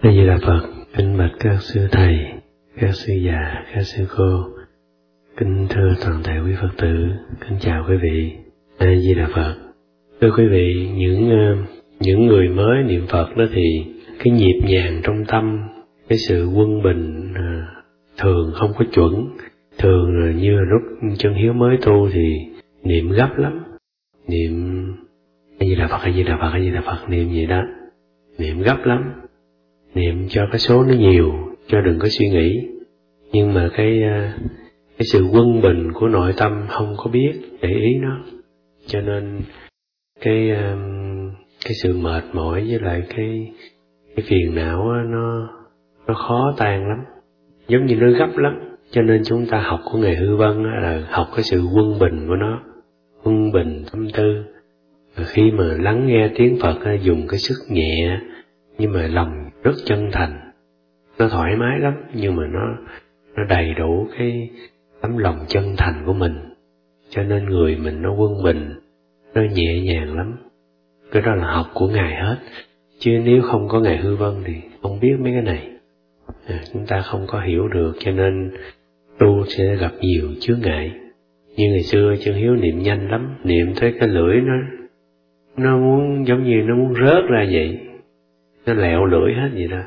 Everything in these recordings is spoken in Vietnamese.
A Di Đà Phật, kính bạch các sư thầy, các sư già, các sư cô, kính thưa toàn thể quý Phật tử, kính chào quý vị. A Di Đà Phật. Thưa quý vị, những ờ, những người mới niệm Phật đó thì cái nhịp nhàng trong tâm, cái sự quân bình ờ, thường không có chuẩn, thường ờ, là như lúc chân hiếu mới tu thì niệm gấp lắm, niệm A Di Đà Phật, A Di Đà Phật, A Di Đà Phật niệm gì đó, niệm gấp lắm, niệm cho cái số nó nhiều, cho đừng có suy nghĩ. Nhưng mà cái à, cái sự quân bình của nội tâm không có biết để ý nó. Cho nên cái à, cái sự mệt mỏi với lại cái cái phiền não nó nó khó tan lắm. Giống như nó gấp lắm. Cho nên chúng ta học của ngày hư vân là học cái sự quân bình của nó. Quân bình tâm tư. Và khi mà lắng nghe tiếng phật dùng cái sức nhẹ, nhưng mà lòng rất chân thành. Nó thoải mái lắm nhưng mà nó nó đầy đủ cái tấm lòng chân thành của mình. Cho nên người mình nó quân bình nó nhẹ nhàng lắm. Cái đó là học của ngài hết. Chứ nếu không có ngài hư vân thì không biết mấy cái này. À, chúng ta không có hiểu được cho nên tu sẽ gặp nhiều chướng ngại. Như ngày xưa chân hiếu niệm nhanh lắm niệm tới cái lưỡi nó nó muốn giống như nó muốn rớt ra vậy nó lẹo lưỡi hết vậy đó.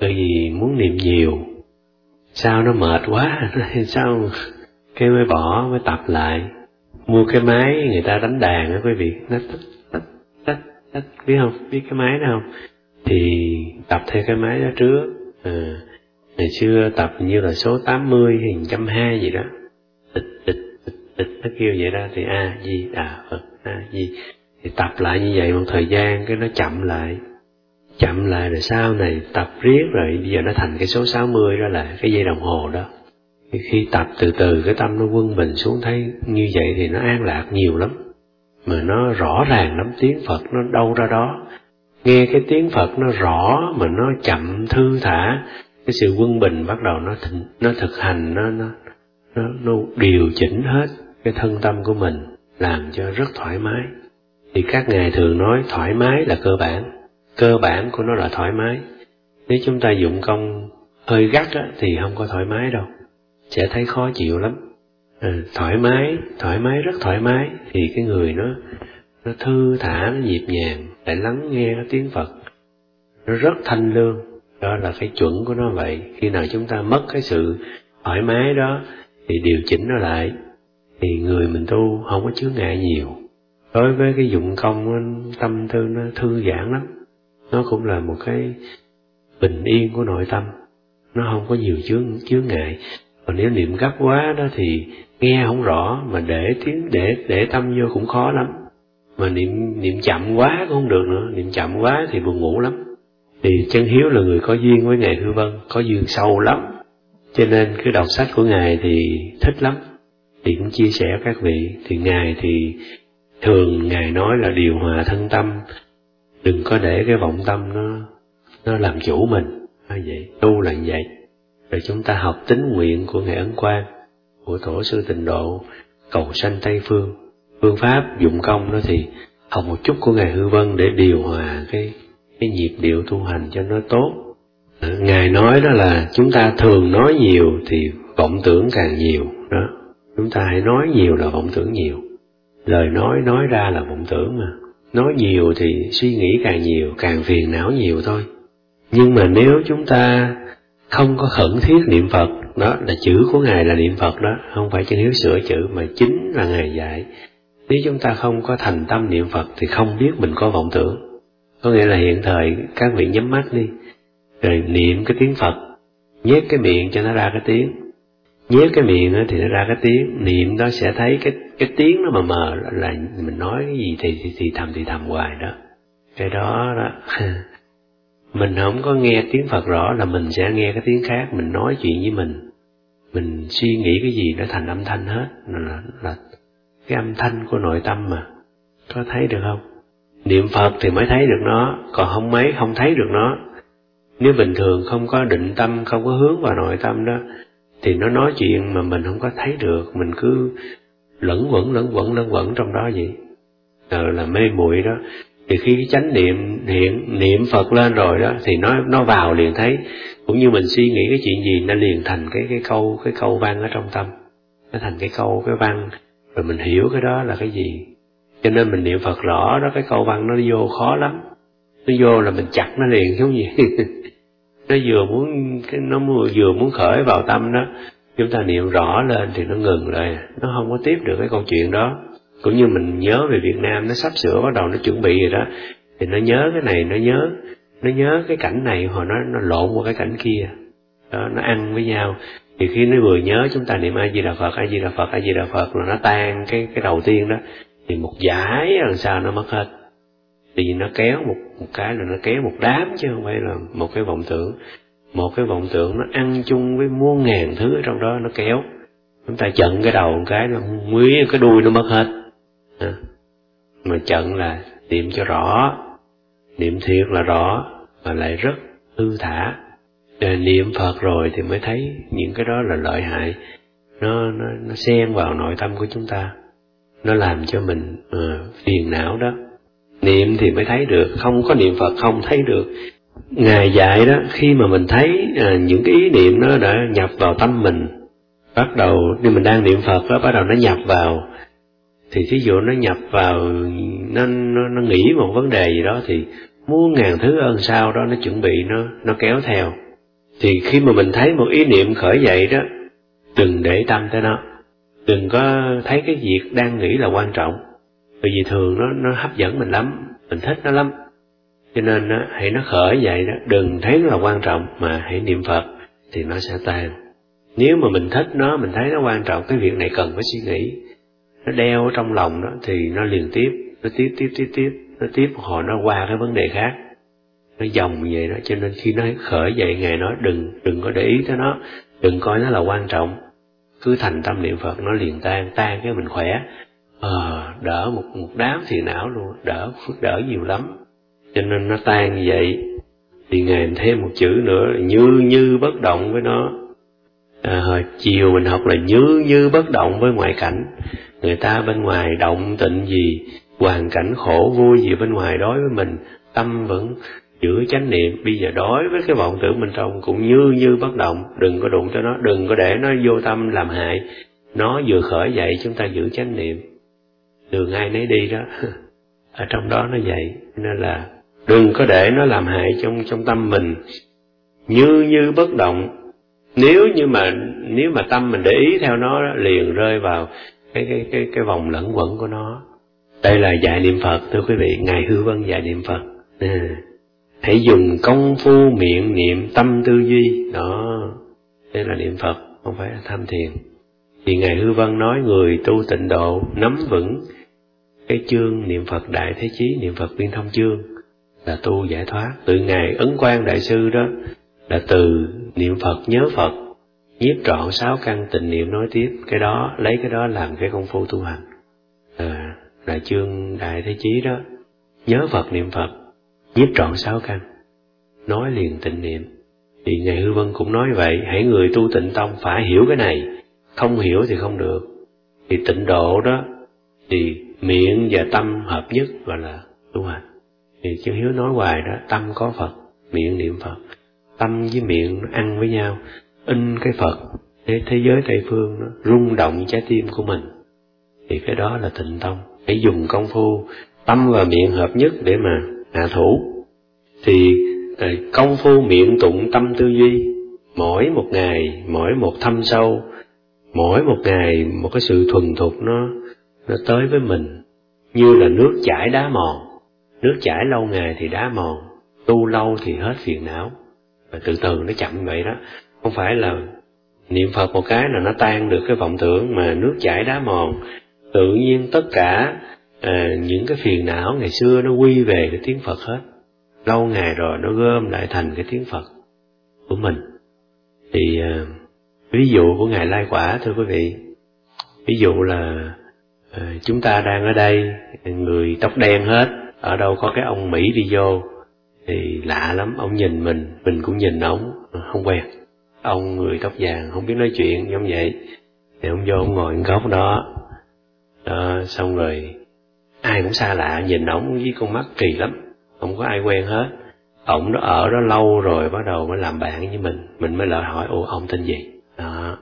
Bởi vì muốn niệm nhiều sao nó mệt quá sao cái mới bỏ mới tập lại. Mua cái máy người ta đánh đàn á quý vị. Nó tách tách tách tách biết không? Biết cái máy đó không? Thì tập theo cái máy đó trước. À, ngày xưa tập như là số 80 hay 120 gì đó. Tịch tịch tịch tịch nó kêu vậy đó. Thì a di đà phật a di. Thì tập lại như vậy một thời gian cái nó chậm lại chậm lại rồi sau này tập riết rồi bây giờ nó thành cái số 60 đó là cái dây đồng hồ đó. Khi tập từ từ cái tâm nó quân bình xuống thấy như vậy thì nó an lạc nhiều lắm. Mà nó rõ ràng lắm tiếng Phật nó đâu ra đó. Nghe cái tiếng Phật nó rõ mà nó chậm thư thả cái sự quân bình bắt đầu nó th- nó thực hành nó nó nó, nó điều chỉnh hết cái thân tâm của mình làm cho rất thoải mái. Thì các ngài thường nói thoải mái là cơ bản cơ bản của nó là thoải mái. Nếu chúng ta dụng công hơi gắt á, thì không có thoải mái đâu. Sẽ thấy khó chịu lắm. À, thoải mái thoải mái rất thoải mái. Thì cái người nó nó thư thả nó nhịp nhàng để lắng nghe nó tiếng phật. Nó rất thanh lương. Đó là cái chuẩn của nó vậy. Khi nào chúng ta mất cái sự thoải mái đó thì điều chỉnh nó lại. Thì người mình tu không có chướng ngại nhiều. Đối với cái dụng công tâm tư nó thư giãn lắm nó cũng là một cái bình yên của nội tâm. Nó không có nhiều chướng chướng ngại. Còn nếu niệm gấp quá đó thì nghe không rõ, mà để tiếng, để để tâm vô cũng khó lắm. Mà niệm niệm chậm quá cũng không được nữa. Niệm chậm quá thì buồn ngủ lắm. Thì chân hiếu là người có duyên với ngài hư vân, có duyên sâu lắm. Cho nên cứ đọc sách của ngài thì thích lắm. Thì cũng chia sẻ các vị. Thì ngài thì thường ngài nói là điều hòa thân tâm đừng có để cái vọng tâm nó nó làm chủ mình. Như vậy, tu là như vậy. Rồi chúng ta học tính nguyện của ngài ấn quang, của tổ sư tịnh độ, cầu sanh tây phương. Phương pháp dụng công đó thì học một chút của ngài hư vân để điều hòa cái cái nhịp điệu tu hành cho nó tốt. À, ngài nói đó là chúng ta thường nói nhiều thì vọng tưởng càng nhiều, đó. Chúng ta hãy nói nhiều là vọng tưởng nhiều. Lời nói nói ra là vọng tưởng mà nói nhiều thì suy nghĩ càng nhiều, càng phiền não nhiều thôi. Nhưng mà nếu chúng ta không có khẩn thiết niệm phật, đó là chữ của ngài là niệm phật đó, không phải chân hiếu sửa chữ mà chính là ngài dạy. Nếu chúng ta không có thành tâm niệm phật thì không biết mình có vọng tưởng. Có nghĩa là hiện thời các vị nhắm mắt đi, rồi niệm cái tiếng phật, nhét cái miệng cho nó ra cái tiếng. Nhét cái miệng thì nó ra cái tiếng, niệm đó sẽ thấy cái cái tiếng nó mờ mờ là mình nói cái gì thì thì, thì thầm thì thầm hoài đó. Cái đó đó. Mình không có nghe tiếng Phật rõ là mình sẽ nghe cái tiếng khác mình nói chuyện với mình. Mình suy nghĩ cái gì nó thành âm thanh hết. Là, là cái âm thanh của nội tâm mà. Có thấy được không? Niệm Phật thì mới thấy được nó còn không mấy không thấy được nó. Nếu bình thường không có định tâm không có hướng vào nội tâm đó thì nó nói chuyện mà mình không có thấy được. Mình cứ lẫn quẩn lẫn quẩn lẫn quẩn trong đó vậy. Ờ là mê muội đó. Thì khi cái chánh niệm hiện, niệm phật lên rồi đó, thì nó nó vào liền thấy. Cũng như mình suy nghĩ cái chuyện gì, nó liền thành cái cái câu cái câu văn ở trong tâm. Nó thành cái câu, cái văn rồi mình hiểu cái đó là cái gì. Cho nên mình niệm phật rõ đó, cái câu văn nó vô khó lắm. Nó vô là mình chặt nó liền, giống như. Nó vừa muốn, cái, nó vừa muốn khởi vào tâm đó chúng ta niệm rõ lên thì nó ngừng lại nó không có tiếp được cái câu chuyện đó. Cũng như mình nhớ về Việt Nam nó sắp sửa bắt đầu nó chuẩn bị rồi đó thì nó nhớ cái này nó nhớ nó nhớ cái cảnh này hồi nó nó lộn qua cái cảnh kia. Đó, nó ăn với nhau. Thì khi nó vừa nhớ chúng ta niệm a di đà phật a di đà phật a di đà phật là nó tan cái cái đầu tiên đó thì một giải làm sao nó mất hết. Vì nó kéo một một cái là nó kéo một đám chứ không phải là một cái vọng tưởng một cái vọng tưởng nó ăn chung với muôn ngàn thứ ở trong đó nó kéo. Chúng ta chận cái đầu một cái nó muối cái đuôi nó mất hết. À. mà chận là niệm cho rõ. Niệm thiệt là rõ và lại rất thư thả. Để niệm phật rồi thì mới thấy những cái đó là lợi hại. Nó nó nó xen vào nội tâm của chúng ta. Nó làm cho mình uh, phiền não đó. Niệm thì mới thấy được. Không có niệm phật không thấy được ngài dạy đó khi mà mình thấy à, những cái ý niệm nó đã nhập vào tâm mình bắt đầu khi mình đang niệm phật đó bắt đầu nó nhập vào thì thí dụ nó nhập vào nó nó, nó nghĩ một vấn đề gì đó thì muôn ngàn thứ ơn sao đó nó chuẩn bị nó nó kéo theo. Thì khi mà mình thấy một ý niệm khởi dậy đó đừng để tâm tới nó. Đừng có thấy cái việc đang nghĩ là quan trọng. Bởi vì thường nó nó hấp dẫn mình lắm mình thích nó lắm cho nên đó, hãy nó khởi dậy đó đừng thấy nó là quan trọng mà hãy niệm phật thì nó sẽ tan. Nếu mà mình thích nó mình thấy nó quan trọng cái việc này cần phải suy nghĩ. Nó đeo ở trong lòng đó thì nó liền tiếp nó tiếp tiếp tiếp tiếp nó tiếp một hồi nó qua cái vấn đề khác. Nó dòng vậy đó cho nên khi nó khởi dậy ngài nói đừng đừng có để ý tới nó đừng coi nó là quan trọng. Cứ thành tâm niệm phật nó liền tan tan cái mình khỏe. Ờ đỡ một một đám thì não luôn đỡ đỡ nhiều lắm cho nên nó tan như vậy. Thì ngài thêm một chữ nữa là như như bất động với nó. À, hồi chiều mình học là như như bất động với ngoại cảnh. Người ta bên ngoài động tịnh gì hoàn cảnh khổ vui gì bên ngoài đối với mình tâm vẫn giữ chánh niệm. Bây giờ đối với cái vọng tưởng bên trong cũng như như bất động. Đừng có đụng cho nó đừng có để nó vô tâm làm hại. Nó vừa khởi dậy chúng ta giữ chánh niệm. Đường ai nấy đi đó. Ở trong đó nó vậy nên là đừng có để nó làm hại trong trong tâm mình. Như như bất động nếu như mà nếu mà tâm mình để ý theo nó liền rơi vào cái cái cái cái vòng lẫn quẩn của nó. Đây là dạy niệm phật thưa quý vị ngài hư vân dạy niệm phật. À, hãy dùng công phu miệng niệm tâm tư duy. Đó đây là niệm phật không phải là tham thiền. Thì ngài hư vân nói người tu tịnh độ nắm vững cái chương niệm phật đại thế chí niệm phật viên thông chương là tu giải thoát. Từ ngày ấn quan đại sư đó là từ niệm phật nhớ phật nhiếp trọn sáu căn tịnh niệm nói tiếp. Cái đó lấy cái đó làm cái công phu tu hành. À, là chương đại thế chí đó nhớ phật niệm phật nhiếp trọn sáu căn nói liền tịnh niệm. Thì ngài hư vân cũng nói vậy hãy người tu tịnh tông phải hiểu cái này không hiểu thì không được. Thì tịnh độ đó thì miệng và tâm hợp nhất gọi là tu hành thì chư hiếu nói hoài đó, tâm có phật, miệng niệm phật. Tâm với miệng ăn với nhau, in cái phật để thế giới tây phương nó rung động trái tim của mình. Thì cái đó là tịnh tông, hãy dùng công phu, tâm và miệng hợp nhất để mà hạ thủ. Thì ờ, công phu miệng tụng tâm tư duy, mỗi một ngày, mỗi một thâm sâu, mỗi một ngày một cái sự thuần thục nó nó tới với mình, như là nước chảy đá mòn nước chảy lâu ngày thì đá mòn tu lâu thì hết phiền não. Và từ từ nó chậm vậy đó. Không phải là niệm phật một cái là nó tan được cái vọng tưởng mà nước chảy đá mòn. Tự nhiên tất cả à, những cái phiền não ngày xưa nó quy về cái tiếng phật hết. Lâu ngày rồi nó gom lại thành cái tiếng phật của mình. Thì à, ví dụ của ngài lai quả thưa quý vị. Ví dụ là à, chúng ta đang ở đây người tóc đen hết ở đâu có cái ông mỹ đi vô, thì lạ lắm, ông nhìn mình mình cũng nhìn ông, không quen. Ông người tóc vàng, không biết nói chuyện, giống vậy. Thì ông vô, ông ngồi góc đó. Đó, xong rồi, ai cũng xa lạ, nhìn ổng với con mắt kỳ lắm. Không có ai quen hết. Ổng đó ở đó lâu rồi, bắt đầu mới làm bạn với mình. Mình mới lại hỏi, ủa, ông tên gì? Đó.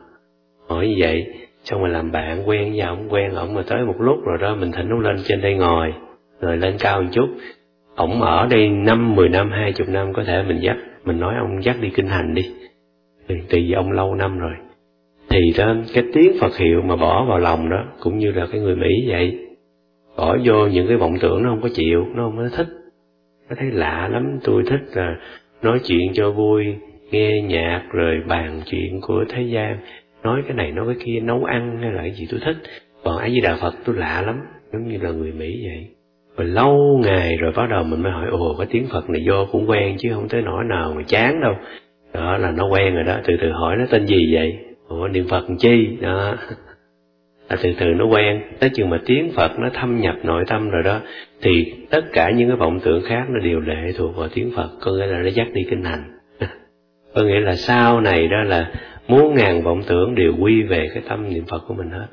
Hỏi như vậy, xong rồi làm bạn quen với ổng, quen ổng mà tới một lúc rồi đó, mình thỉnh ông lên trên đây ngồi rồi lên cao một chút. Ổng ở đây năm, mười năm, hai chục năm, có thể mình dắt, mình nói ông dắt đi kinh hành đi. Tại vì ông lâu năm rồi. Thì đó cái tiếng phật hiệu mà bỏ vào lòng đó, cũng như là cái người mỹ vậy. Bỏ vô những cái vọng tưởng nó không có chịu, nó không có thích. Nó thấy lạ lắm, tôi thích là nói chuyện cho vui, nghe nhạc, rồi bàn chuyện của thế gian. Nói cái này nói cái kia, nấu ăn hay là cái gì tôi thích. Còn ai với đà phật tôi lạ lắm, giống như là người mỹ vậy rồi lâu ngày rồi bắt đầu mình mới hỏi, ồ, cái tiếng phật này vô cũng quen chứ không tới nỗi nào mà chán đâu. Đó là nó quen rồi đó, từ từ hỏi nó tên gì vậy? Ủa, niệm phật chi? Đó. Là từ từ nó quen. Tới chừng mà tiếng phật nó thâm nhập nội tâm rồi đó, thì tất cả những cái vọng tưởng khác nó đều lệ thuộc vào tiếng phật. Có nghĩa là nó dắt đi kinh hành. Có nghĩa là sau này đó là muốn ngàn vọng tưởng đều quy về cái tâm niệm phật của mình hết.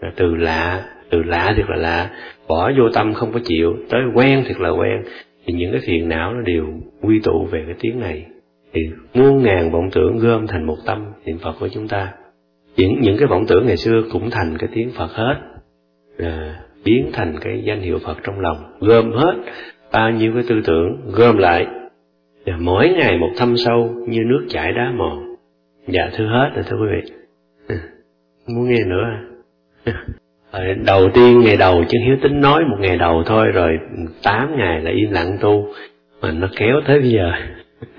Là từ lạ từ lạ thiệt là lạ bỏ vô tâm không có chịu tới quen thiệt là quen. Thì những cái phiền não nó đều quy tụ về cái tiếng này. Thì muôn ngàn vọng tưởng gom thành một tâm niệm phật của chúng ta. Những những cái vọng tưởng ngày xưa cũng thành cái tiếng phật hết à, biến thành cái danh hiệu phật trong lòng gom hết bao nhiêu cái tư tưởng gom lại. Và mỗi ngày một thâm sâu như nước chảy đá mòn. Dạ thưa hết rồi thưa quý vị. À, muốn nghe nữa à? à Ờ, đầu tiên ngày đầu chân hiếu tính nói một ngày đầu thôi, rồi tám ngày là im lặng tu. Mà nó kéo tới bây giờ.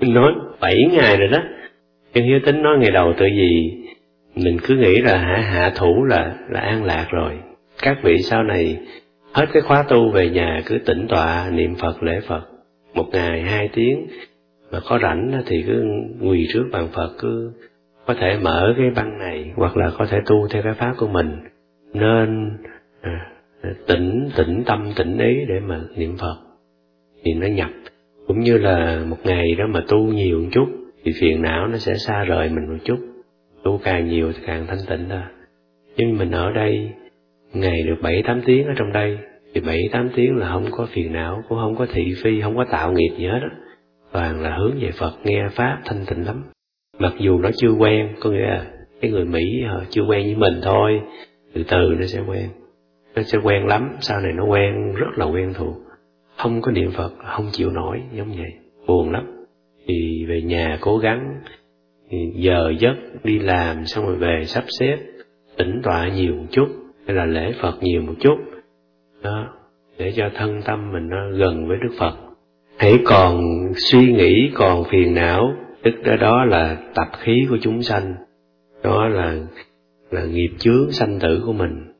Nói bảy ngày rồi đó. Chân hiếu tính nói ngày đầu tự gì? Mình cứ nghĩ là hạ hạ thủ là là an lạc rồi. Các vị sau này hết cái khóa tu về nhà cứ tĩnh tọa, niệm phật, lễ phật. Một ngày hai tiếng. Mà có rảnh thì cứ quỳ trước bàn phật, cứ có thể mở cái băng này, hoặc là có thể tu theo cái pháp của mình nên à, à, tỉnh tĩnh tĩnh tâm tĩnh ý để mà niệm phật. Thì nó nhập. Cũng như là một ngày đó mà tu nhiều một chút, thì phiền não nó sẽ xa rời mình một chút. Tu càng nhiều thì càng thanh tịnh ra nhưng mình ở đây, ngày được bảy, tám tiếng ở trong đây, thì bảy, tám tiếng là không có phiền não, cũng không có thị phi, không có tạo nghiệp gì hết á. Toàn là hướng về phật, nghe pháp thanh tịnh lắm. Mặc dù nó chưa quen, có nghĩa là cái người mỹ họ chưa quen với mình thôi từ từ nó sẽ quen. Nó sẽ quen lắm. Sau này nó quen rất là quen thuộc. Không có niệm phật, không chịu nổi, giống vậy. Buồn lắm. Thì về nhà cố gắng, thì giờ giấc đi làm, xong rồi về sắp xếp, tĩnh tọa nhiều một chút, hay là lễ phật nhiều một chút. Đó, để cho thân tâm mình nó gần với đức phật. Hãy còn suy nghĩ, còn phiền não. Tức đó đó là tập khí của chúng sanh. Đó là là nghiệp chướng sanh tử của mình.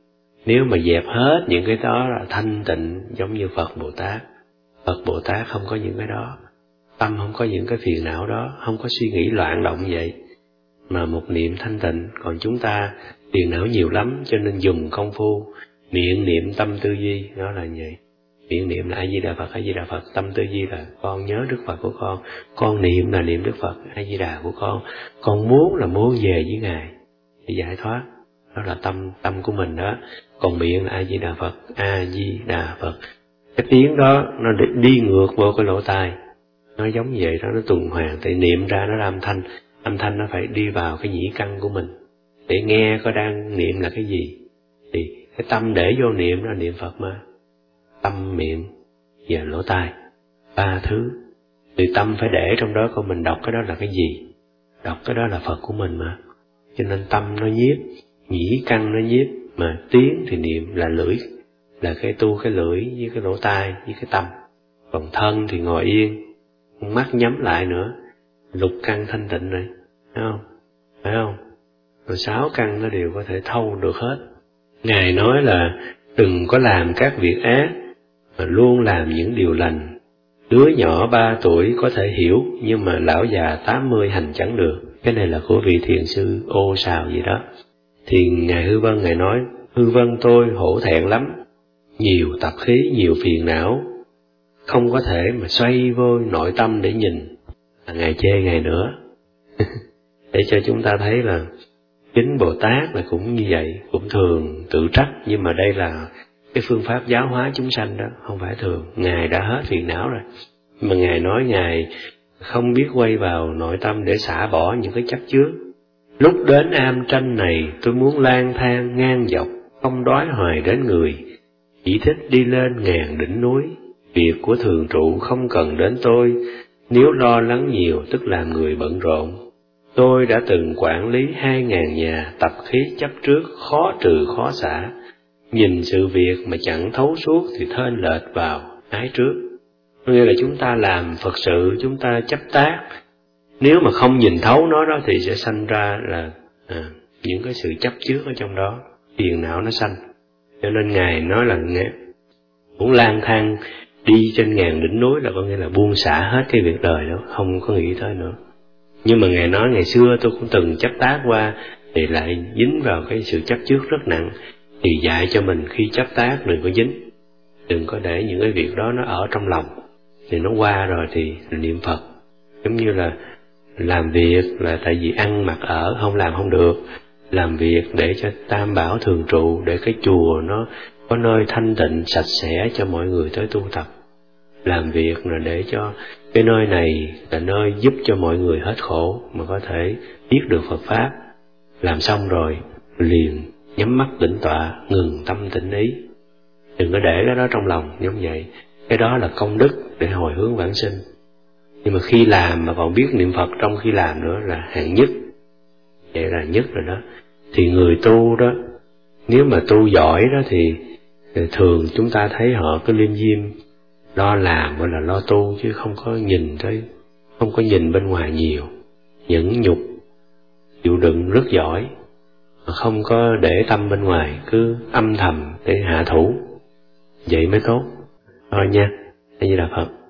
Nếu mà dẹp hết những cái đó là thanh tịnh giống như phật bồ tát, phật bồ tát không có những cái đó, tâm không có những cái phiền não đó, không có suy nghĩ loạn động vậy, mà một niệm thanh tịnh. Còn chúng ta phiền não nhiều lắm, cho nên dùng công phu miệng niệm tâm tư duy đó là vậy. Miệng niệm là a di đà phật, a di đà phật, tâm tư duy là con nhớ đức phật của con con niệm là niệm đức phật, a di đà của con con muốn là muốn về với ngài để giải thoát. Đó là tâm tâm của mình đó. Còn miệng là a di đà phật a di đà phật cái tiếng đó, nó đi ngược vô cái lỗ tai. Nó giống vậy đó, nó tuần hoàn. Thì niệm ra nó ra âm thanh. Âm thanh nó phải đi vào cái nhĩ căn của mình. Để nghe có đang niệm là cái gì. Thì cái tâm để vô niệm là niệm phật mà. Tâm, miệng và lỗ tai. Ba thứ. Thì tâm phải để trong đó coi mình đọc cái đó là cái gì? Đọc cái đó là phật của mình mà cho nên tâm nó nhiếp, nhĩ căn nó nhiếp, mà tiếng thì niệm là lưỡi, là cái tu cái lưỡi với cái lỗ tai, với cái tâm. Còn thân thì ngồi yên mắt nhắm lại nữa, lục căn thanh tịnh này phải không? Phải không? Rồi sáu căn nó đều có thể thâu được hết. Ngài nói là đừng có làm các việc ác, mà luôn làm những điều lành. Đứa nhỏ ba tuổi có thể hiểu, nhưng mà lão già tám mươi hành chẳng được cái này là của vị thiền sư ô sào gì đó. Thì ngài hư vân ngài nói, hư vân tôi hổ thẹn lắm. Nhiều tập khí, nhiều phiền não. Không có thể mà xoay vô nội tâm để nhìn. À, ngài chê ngài nữa. Để cho chúng ta thấy là chính bồ tát là cũng như vậy, cũng thường tự trách. Nhưng mà đây là cái phương pháp giáo hóa chúng sanh đó, không phải thường. Ngài đã hết phiền não rồi. Mà ngài nói ngài không biết quay vào nội tâm để xả bỏ những cái chấp chứa lúc đến am tranh này, tôi muốn lang thang, ngang dọc, không đói hoài đến người. Chỉ thích đi lên ngàn đỉnh núi. Việc của thường trụ không cần đến tôi. Nếu lo lắng nhiều, tức làm người bận rộn. Tôi đã từng quản lý hai ngàn nhà, tập khí chấp trước, khó trừ, khó xả. Nhìn sự việc mà chẳng thấu suốt thì thên lệch vào, ái trước như là chúng ta làm phật sự chúng ta chấp tác. Nếu mà không nhìn thấu nó đó thì sẽ sanh ra là à, những cái sự chấp trước ở trong đó. Phiền não nó sanh. Cho nên ngài nói là nghe muốn lang thang đi trên ngàn đỉnh núi là có nghĩa là buông xả hết cái việc đời đó không có nghĩ tới nữa. Nhưng mà ngài nói ngày xưa tôi cũng từng chấp tác qua thì lại dính vào cái sự chấp trước rất nặng. Thì dạy cho mình khi chấp tác đừng có dính đừng có để những cái việc đó nó ở trong lòng thì nó qua rồi thì niệm phật. Giống như là làm việc là tại vì ăn mặc ở không làm không được. Làm việc để cho tam bảo thường trụ, để cái chùa nó có nơi thanh tịnh, sạch sẽ cho mọi người tới tu tập. Làm việc là để cho cái nơi này là nơi giúp cho mọi người hết khổ mà có thể biết được Phật pháp. Làm xong rồi, liền nhắm mắt tĩnh tọa, ngừng tâm tĩnh ý. Đừng có để cái đó trong lòng, giống vậy cái đó là công đức để hồi hướng vãng sinh. Nhưng mà khi làm mà còn biết niệm phật, trong khi làm nữa là hạng nhất. Vậy là nhất rồi đó. Thì người tu đó, nếu mà tu giỏi đó thì thường chúng ta thấy họ cứ liêm diêm, lo làm gọi là lo tu chứ không có nhìn tới, không có nhìn bên ngoài nhiều, nhẫn nhục. Chịu đựng rất giỏi, mà không có để tâm bên ngoài, cứ âm thầm để hạ thủ. Vậy mới tốt thôi nha a di đà phật.